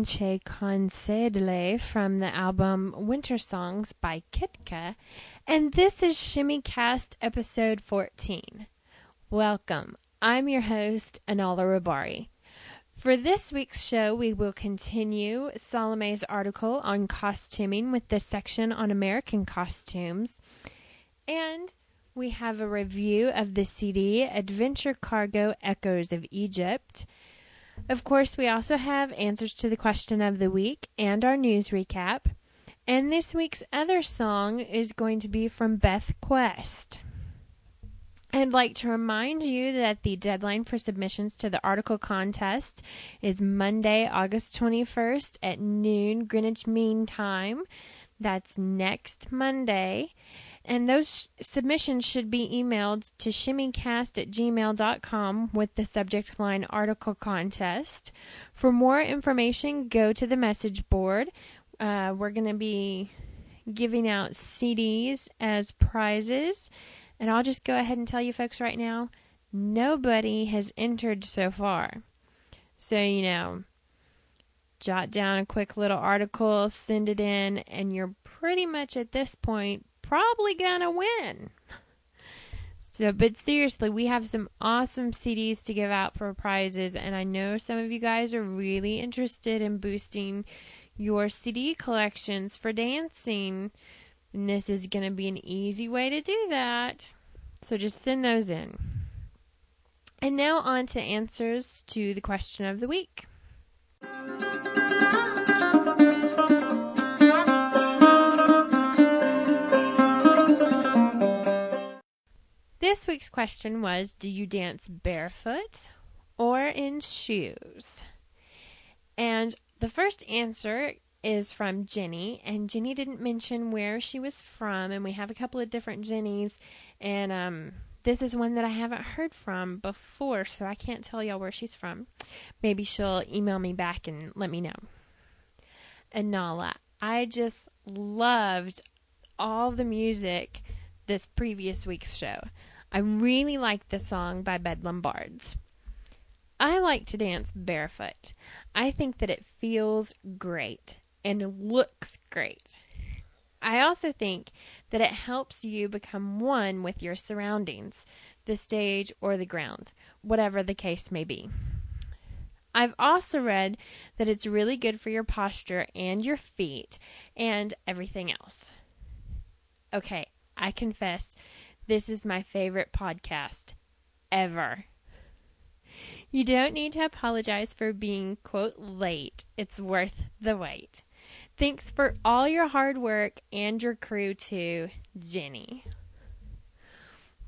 Sarsko Manche Consedle from the album Winter Songs by Kitka, and this is Shimmy Cast episode 14. Welcome. I'm your host, Anala Rabari. For this week's show, we will continue Salome's article on costuming with the section on American costumes, and we have a review of the CD Adventure Cargo Echoes of Egypt of course, we also have answers to the question of the week and our news recap. And this week's other song is going to be from Beth Quest. I'd like to remind you that the deadline for submissions to the article contest is Monday, August 21st at noon Greenwich Mean Time. That's next Monday. And those submissions should be emailed to shimmycast at gmail.com with the subject line article contest. For more information, go to the message board. Uh, we're going to be giving out CDs as prizes. And I'll just go ahead and tell you folks right now nobody has entered so far. So, you know, jot down a quick little article, send it in, and you're pretty much at this point probably gonna win. So, but seriously, we have some awesome CDs to give out for prizes, and I know some of you guys are really interested in boosting your CD collections for dancing. And this is going to be an easy way to do that. So just send those in. And now on to answers to the question of the week. This week's question was Do you dance barefoot or in shoes? And the first answer is from Jenny, and Jenny didn't mention where she was from, and we have a couple of different Jennies, and um, this is one that I haven't heard from before, so I can't tell y'all where she's from. Maybe she'll email me back and let me know. Anala, I just loved all the music this previous week's show. I really like the song by Bedlam Bards. I like to dance barefoot. I think that it feels great and looks great. I also think that it helps you become one with your surroundings, the stage or the ground, whatever the case may be. I've also read that it's really good for your posture and your feet and everything else. Okay, I confess this is my favorite podcast ever. You don't need to apologize for being, quote, late. It's worth the wait. Thanks for all your hard work and your crew, too, Jenny.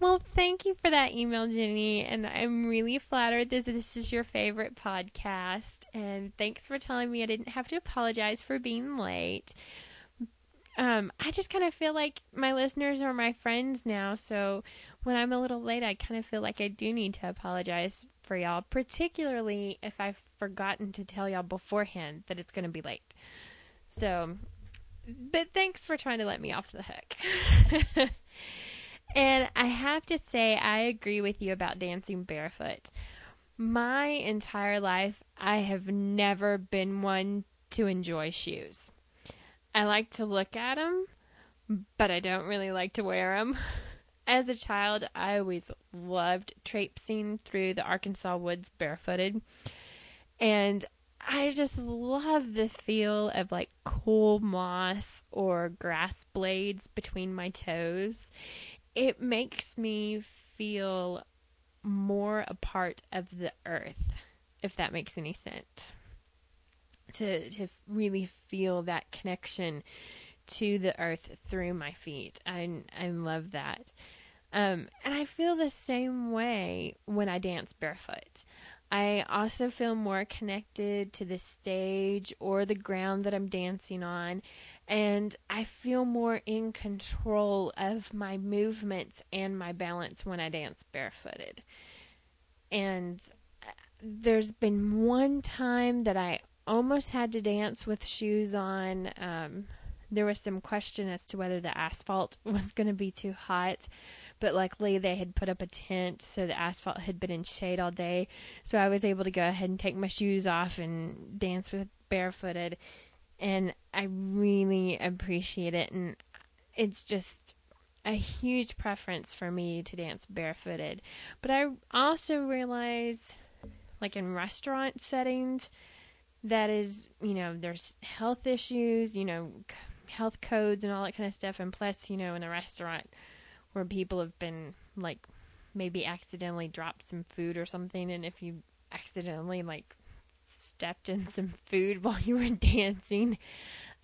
Well, thank you for that email, Jenny. And I'm really flattered that this is your favorite podcast. And thanks for telling me I didn't have to apologize for being late um, I just kind of feel like my listeners are my friends now. So when I'm a little late, I kind of feel like I do need to apologize for y'all, particularly if I've forgotten to tell y'all beforehand that it's going to be late. So, but thanks for trying to let me off the hook. and I have to say, I agree with you about dancing barefoot. My entire life, I have never been one to enjoy shoes. I like to look at them, but I don't really like to wear them. As a child, I always loved traipsing through the Arkansas woods barefooted. And I just love the feel of like cool moss or grass blades between my toes. It makes me feel more a part of the earth, if that makes any sense to to really feel that connection to the earth through my feet. I I love that. Um, and I feel the same way when I dance barefoot. I also feel more connected to the stage or the ground that I'm dancing on, and I feel more in control of my movements and my balance when I dance barefooted. And uh, there's been one time that I almost had to dance with shoes on. Um, there was some question as to whether the asphalt was going to be too hot, but luckily they had put up a tent so the asphalt had been in shade all day. So i was able to go ahead and take my shoes off and dance with barefooted and i really appreciate it. And it's just a huge preference for me to dance barefooted. But i also realize like in restaurant settings that is you know there's health issues you know health codes and all that kind of stuff. And plus you know in a restaurant where people have been like maybe accidentally dropped some food or something and if you accidentally like stepped in some food while you were dancing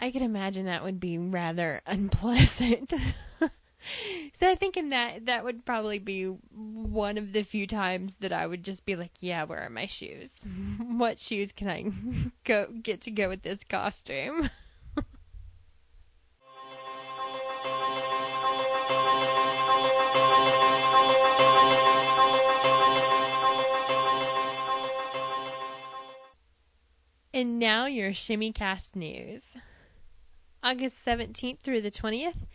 i can imagine that would be rather unpleasant so i think in that that would probably be one of the few times that i would just be like yeah where are my shoes? Mm-hmm. What shoes can i go get to go with this costume? And now your Shimmy Cast news. August 17th through the 20th,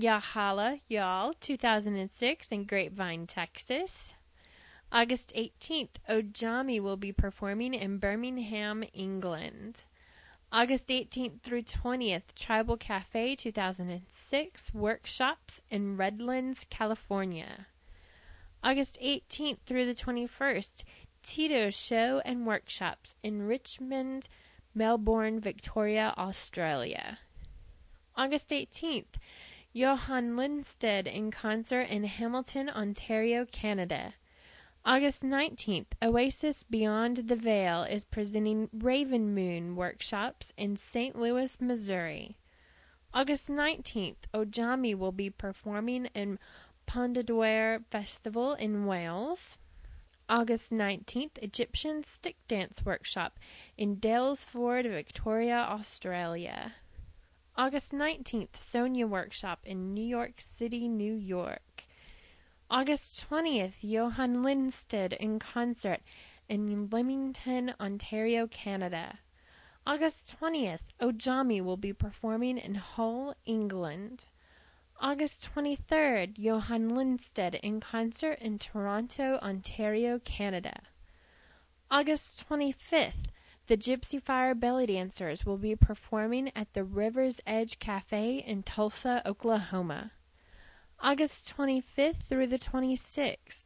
Yahala Y'all 2006 in Grapevine, Texas. August 18th, Ojami will be performing in Birmingham, England. August 18th through 20th, Tribal Cafe 2006 workshops in Redlands, California. August 18th through the 21st, Tito's Show and Workshops in Richmond, Melbourne, Victoria, Australia. August 18th, Johan Lindstedt in concert in Hamilton, Ontario, Canada. August 19th, Oasis Beyond the Veil is presenting Raven Moon workshops in St. Louis, Missouri. August 19th, Ojami will be performing in Pontardawe Festival in Wales. August 19th, Egyptian Stick Dance Workshop in Daylesford, Victoria, Australia. August 19th, Sonia Workshop in New York City, New York. August 20th, Johan Lindstedt in concert in Leamington, Ontario, Canada. August 20th, Ojami will be performing in Hull, England. August 23rd, Johan Lindstedt in concert in Toronto, Ontario, Canada. August 25th, the Gypsy Fire Belly Dancers will be performing at the River's Edge Cafe in Tulsa, Oklahoma. August 25th through the 26th,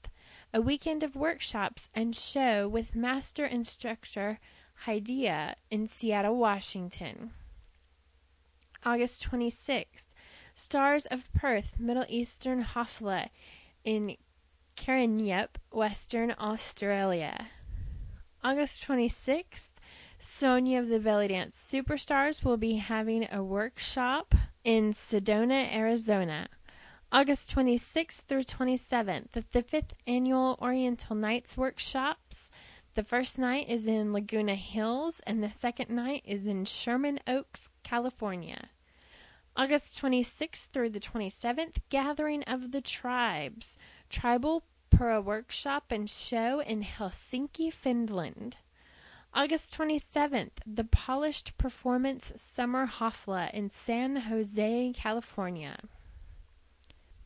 a weekend of workshops and show with master instructor Hydea in Seattle, Washington. August 26th, Stars of Perth Middle Eastern Hafla in Karrinyup, Western Australia. August 26th, Sonia of the Belly Dance Superstars will be having a workshop in Sedona, Arizona. August 26th through 27th, the fifth annual Oriental Nights workshops. The first night is in Laguna Hills, and the second night is in Sherman Oaks, California. August 26th through the 27th, Gathering of the Tribes, Tribal Pura Workshop and Show in Helsinki, Finland. August 27th, The Polished Performance Summer Hafla in San Jose, California.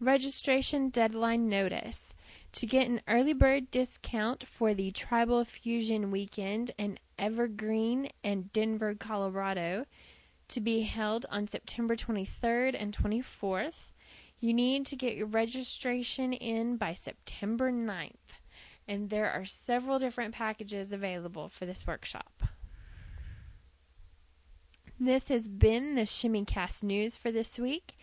Registration deadline notice. To get an early bird discount for the Tribal Fusion Weekend in Evergreen and Denver, Colorado, to be held on September 23rd and 24th. You need to get your registration in by September 9th, and there are several different packages available for this workshop. This has been the Shimmy Cast News for this week.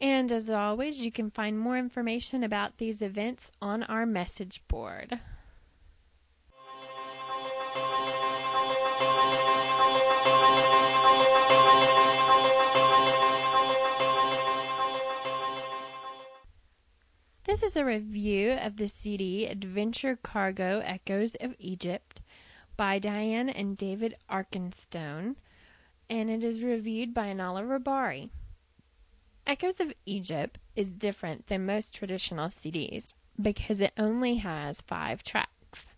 And as always, you can find more information about these events on our message board. This is a review of the CD Adventure Cargo Echoes of Egypt by Diane and David Arkenstone, and it is reviewed by Anala Rabari. Echoes of Egypt is different than most traditional CDs because it only has five tracks.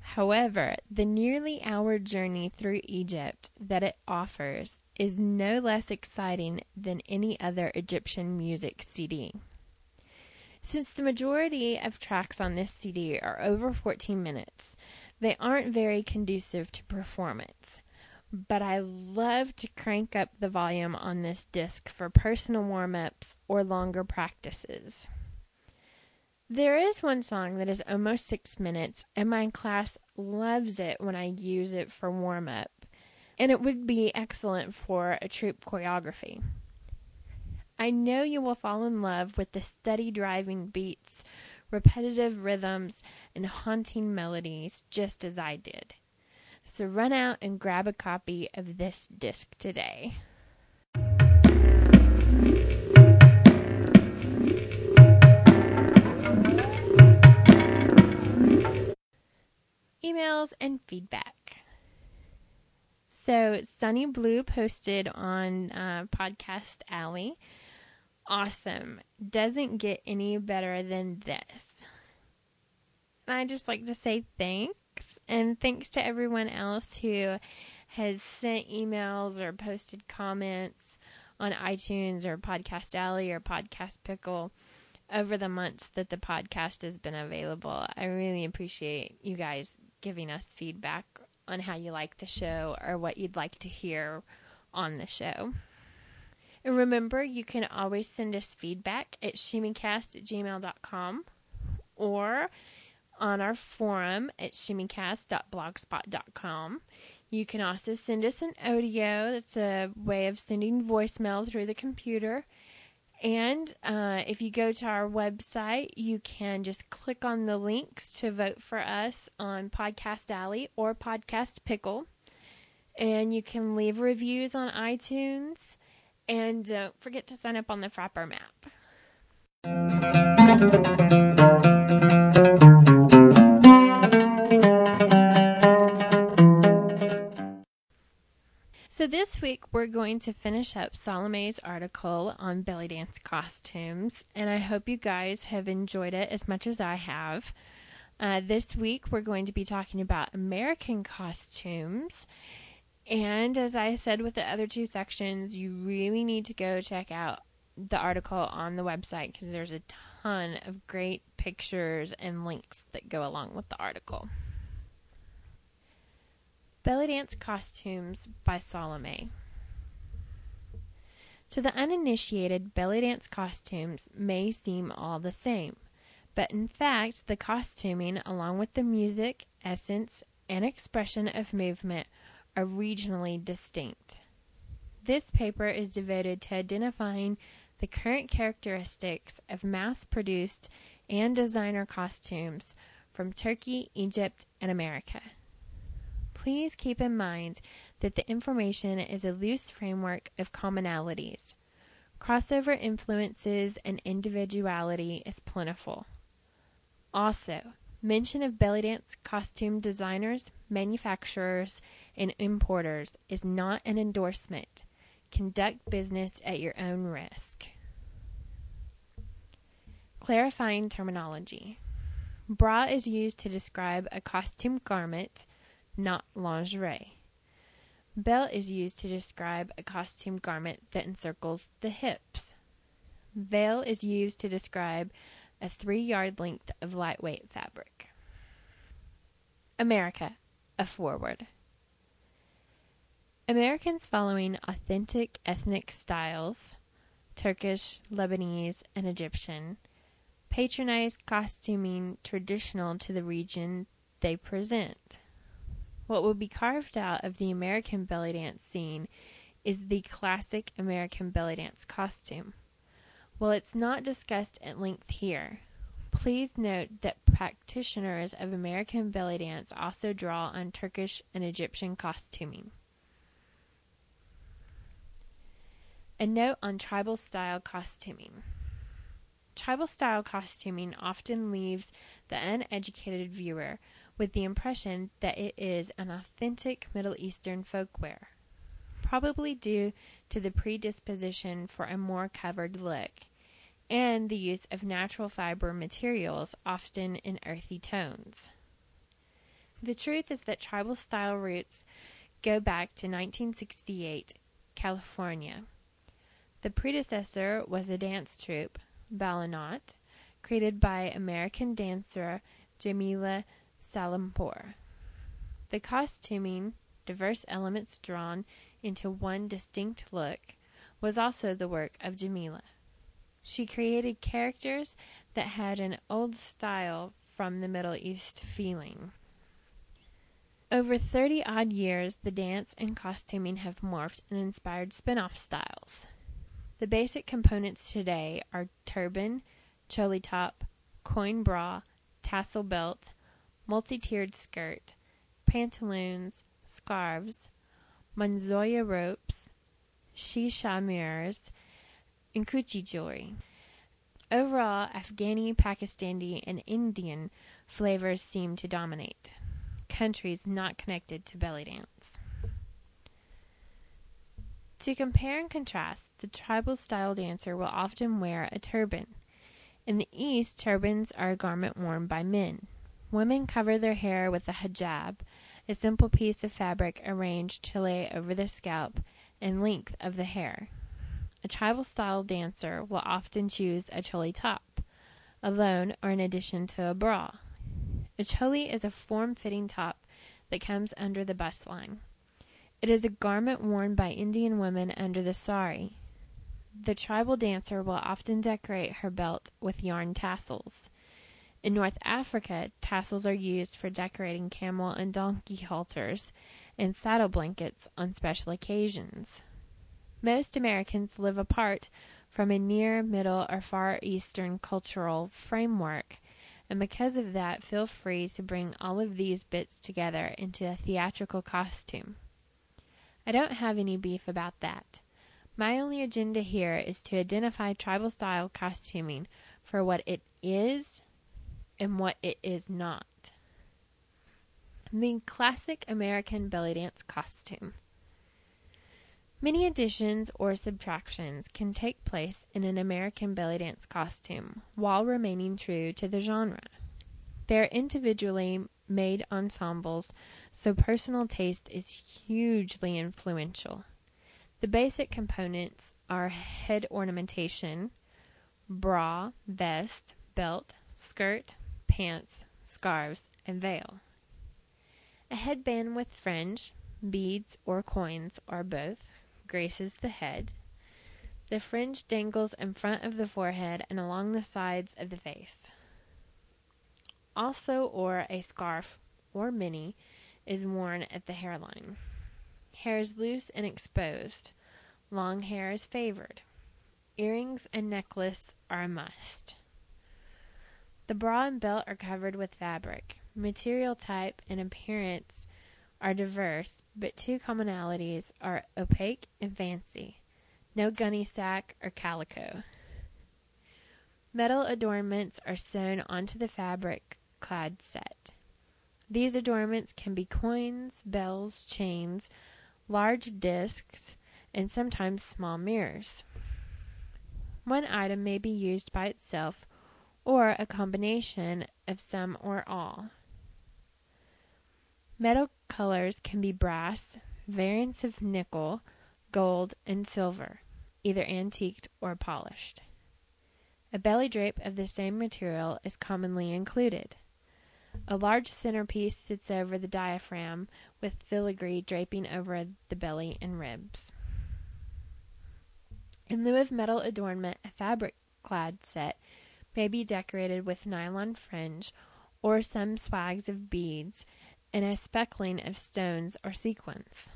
However, the nearly hour journey through Egypt that it offers is no less exciting than any other Egyptian music CD. Since the majority of tracks on this CD are over 14 minutes, they aren't very conducive to performance. But I love to crank up the volume on this disc for personal warm ups or longer practices. There is one song that is almost six minutes, and my class loves it when I use it for warm up, and it would be excellent for a troupe choreography. I know you will fall in love with the steady driving beats, repetitive rhythms, and haunting melodies just as I did. So run out and grab a copy of this disc today. Emails and feedback. So Sunny Blue posted on uh, Podcast Alley awesome. Doesn't get any better than this. And I just like to say thanks. And thanks to everyone else who has sent emails or posted comments on iTunes or Podcast Alley or Podcast Pickle over the months that the podcast has been available. I really appreciate you guys giving us feedback on how you like the show or what you'd like to hear on the show. And remember, you can always send us feedback at shimmycast at gmail.com or on our forum at shimmycast.blogspot.com. You can also send us an Odeo. That's a way of sending voicemail through the computer. And uh, if you go to our website, you can just click on the links to vote for us on Podcast Alley or Podcast Pickle. And you can leave reviews on iTunes. And don't forget to sign up on the Frapper map. So, this week we're going to finish up Salome's article on belly dance costumes, and I hope you guys have enjoyed it as much as I have. Uh, this week we're going to be talking about American costumes, and as I said with the other two sections, you really need to go check out the article on the website because there's a ton of great pictures and links that go along with the article. Belly Dance Costumes by Salome. To the uninitiated, belly dance costumes may seem all the same, but in fact, the costuming, along with the music, essence, and expression of movement, are regionally distinct. This paper is devoted to identifying the current characteristics of mass produced and designer costumes from Turkey, Egypt, and America. Please keep in mind that the information is a loose framework of commonalities. Crossover influences and individuality is plentiful. Also, mention of belly dance costume designers, manufacturers, and importers is not an endorsement. Conduct business at your own risk. Clarifying terminology. Bra is used to describe a costume garment, not lingerie. Belt is used to describe a costume garment that encircles the hips. Veil is used to describe a three yard length of lightweight fabric. America, a foreword. Americans following authentic ethnic styles, Turkish, Lebanese, and Egyptian, patronize costuming traditional to the region they present. What will be carved out of the American belly dance scene is the classic American belly dance costume. While it's not discussed at length here, please note that practitioners of American belly dance also draw on Turkish and Egyptian costuming. A note on tribal style costuming. Tribal style costuming often leaves the uneducated viewer with the impression that it is an authentic Middle Eastern folkwear, probably due to the predisposition for a more covered look and the use of natural fiber materials, often in earthy tones. The truth is that tribal style roots go back to 1968, California the predecessor was a dance troupe, Bal Anat, created by American dancer Jamila Salimpour. The costuming, diverse elements drawn into one distinct look, was also the work of Jamila. She created characters that had an old style from the Middle East feeling. Over 30 odd years, the dance and costuming have morphed and inspired spin off styles. The basic components today are turban, choli top, coin bra, tassel belt, multi tiered skirt, pantaloons, scarves, manzoya ropes, shisha mirrors, and Kuchi jewelry. Overall, Afghani, Pakistani, and Indian flavors seem to dominate. Countries not connected to belly dance. To compare and contrast, the tribal style dancer will often wear a turban. In the East, turbans are a garment worn by men. Women cover their hair with a hijab, a simple piece of fabric arranged to lay over the scalp and length of the hair. A tribal style dancer will often choose a choli top, alone or in addition to a bra. A choli is a form fitting top that comes under the bust line. It is a garment worn by Indian women under the sari. The tribal dancer will often decorate her belt with yarn tassels. In North Africa, tassels are used for decorating camel and donkey halters and saddle blankets on special occasions. Most Americans live apart from a near, middle, or far eastern cultural framework, and because of that, feel free to bring all of these bits together into a theatrical costume. I don't have any beef about that. My only agenda here is to identify tribal style costuming for what it is and what it is not. The classic American belly dance costume. Many additions or subtractions can take place in an American belly dance costume while remaining true to the genre. They are individually made ensembles, so personal taste is hugely influential. The basic components are head ornamentation, bra, vest, belt, skirt, pants, scarves, and veil. A headband with fringe, beads, or coins, or both, graces the head. The fringe dangles in front of the forehead and along the sides of the face. Also, or a scarf or mini is worn at the hairline. Hair is loose and exposed. Long hair is favored. Earrings and necklace are a must. The bra and belt are covered with fabric. Material type and appearance are diverse, but two commonalities are opaque and fancy. No gunny sack or calico. Metal adornments are sewn onto the fabric clad set. These adornments can be coins, bells, chains, large discs, and sometimes small mirrors. One item may be used by itself or a combination of some or all. Metal colors can be brass, variants of nickel, gold, and silver, either antiqued or polished. A belly drape of the same material is commonly included. A large centerpiece sits over the diaphragm with filigree draping over the belly and ribs. In lieu of metal adornment, a fabric clad set may be decorated with nylon fringe or some swags of beads and a speckling of stones or sequins.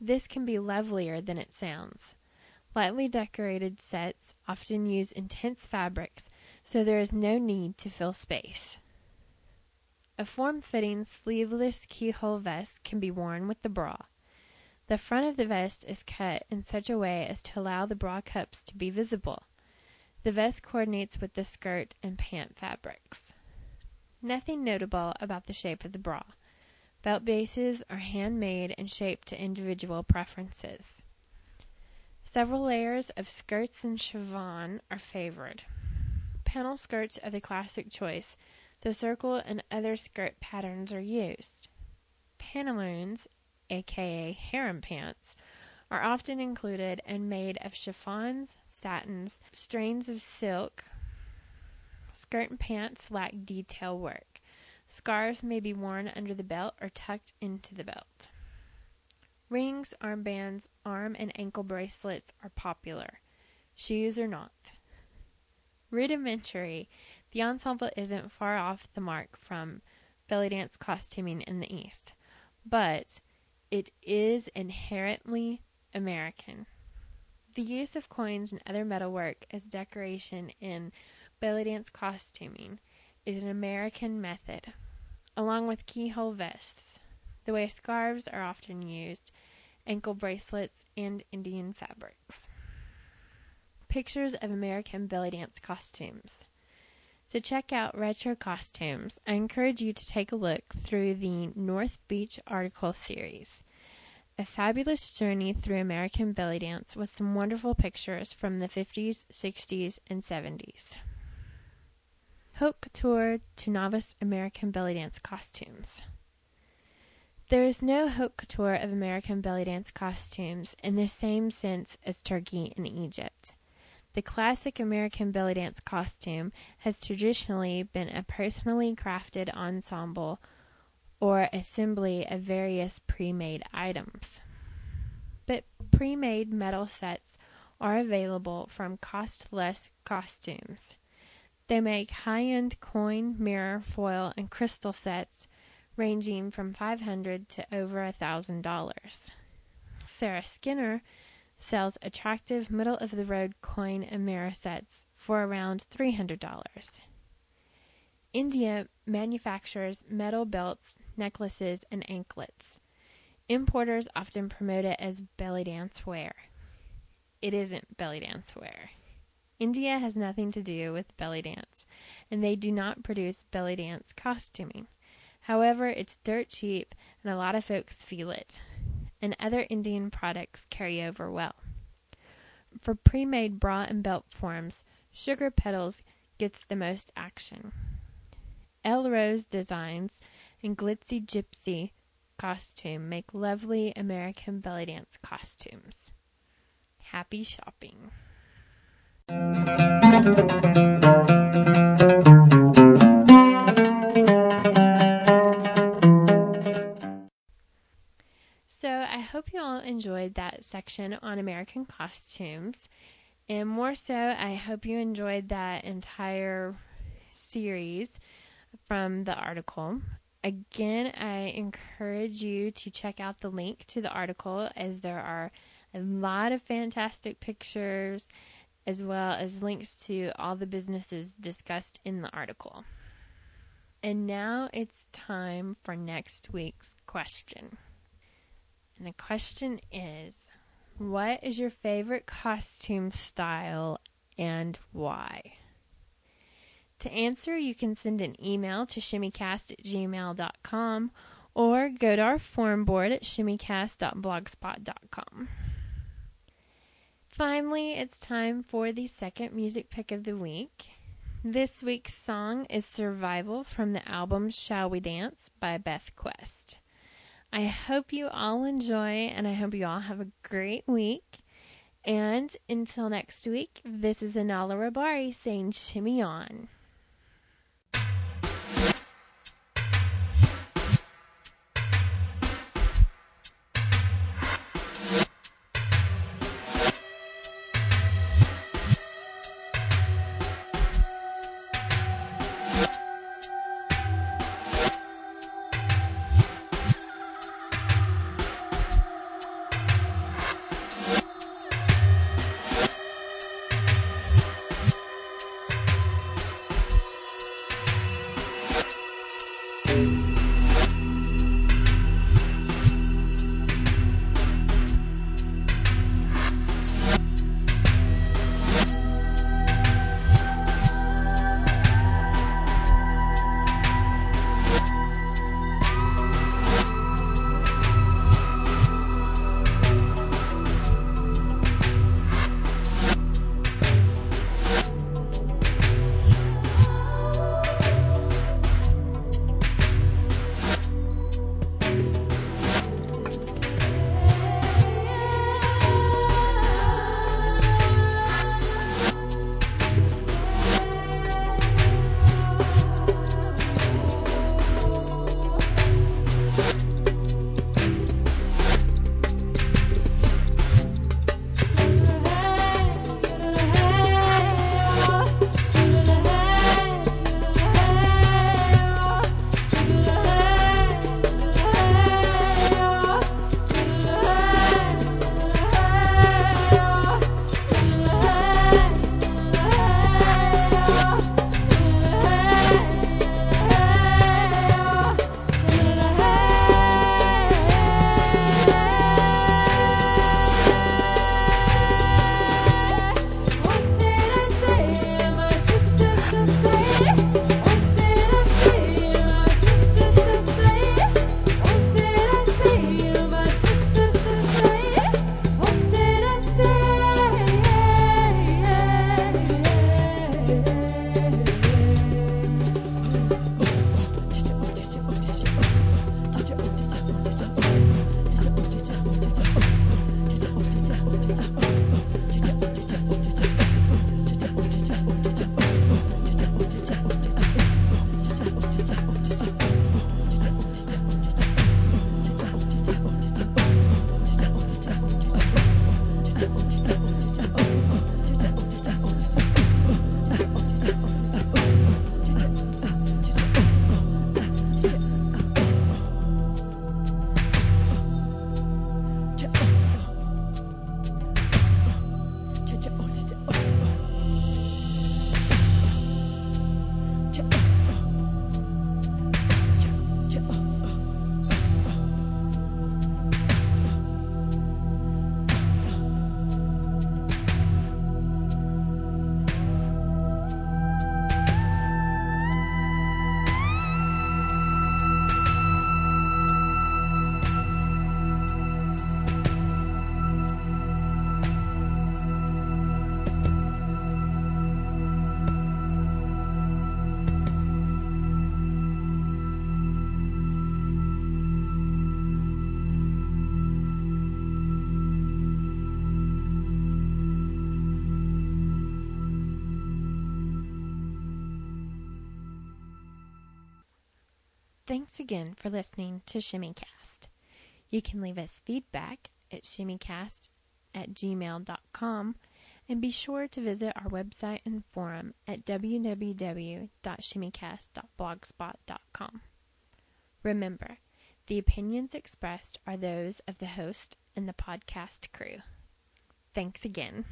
This can be lovelier than it sounds. Lightly decorated sets often use intense fabrics, so there is no need to fill space. A form fitting sleeveless keyhole vest can be worn with the bra. The front of the vest is cut in such a way as to allow the bra cups to be visible. The vest coordinates with the skirt and pant fabrics. Nothing notable about the shape of the bra. Belt bases are handmade and shaped to individual preferences. Several layers of skirts and chiffon are favored. Panel skirts are the classic choice, though circle and other skirt patterns are used. Pantaloons, aka harem pants, are often included and made of chiffons, satins, strains of silk, Skirt and pants lack detail work. Scarves may be worn under the belt or tucked into the belt. Rings, armbands, arm and ankle bracelets are popular. Shoes are not. Rudimentary, the ensemble isn't far off the mark from belly dance costuming in the East, but it is inherently American. The use of coins and other metalwork as decoration in belly dance costuming is an American method, along with keyhole vests, the way scarves are often used, ankle bracelets, and Indian fabrics. Pictures of American belly dance costumes. To check out retro costumes, I encourage you to take a look through the North Beach article series. A fabulous journey through American belly dance with some wonderful pictures from the 50s, 60s, and 70s. Haute couture to novice American belly dance costumes. There is no haute couture of American belly dance costumes in the same sense as Turkey and Egypt. The classic American belly dance costume has traditionally been a personally crafted ensemble or assembly of various pre made items. But pre made metal sets are available from costless costumes. They make high end coin, mirror, foil, and crystal sets ranging from 500 to over $1,000. Sarah Skinner sells attractive middle of the road coin and mirror sets for around $300. India manufactures metal belts, necklaces, and anklets. Importers often promote it as belly dance wear. It isn't belly dance wear. India has nothing to do with belly dance, and they do not produce belly dance costuming. However, it's dirt cheap, and a lot of folks feel it, and other Indian products carry over well. For pre made bra and belt forms, Sugar Petals gets the most action. El Rose Designs and Glitzy Gypsy costume make lovely American belly dance costumes. Happy shopping. So, I hope you all enjoyed that section on American costumes. And more so, I hope you enjoyed that entire series from the article. Again, I encourage you to check out the link to the article as there are a lot of fantastic pictures as well as links to all the businesses discussed in the article. And now it's time for next week's question. And the question is What is your favorite costume style and why? To answer, you can send an email to shimmycast at gmail.com or go to our form board at shimmycast.blogspot.com. Finally, it's time for the second music pick of the week. This week's song is Survival from the album Shall We Dance by Beth Quest. I hope you all enjoy and I hope you all have a great week. And until next week, this is Anala Rabari saying shimmy on. Thanks again for listening to ShimmyCast. You can leave us feedback at shimmycast at gmail.com and be sure to visit our website and forum at www.shimmycast.blogspot.com. Remember, the opinions expressed are those of the host and the podcast crew. Thanks again.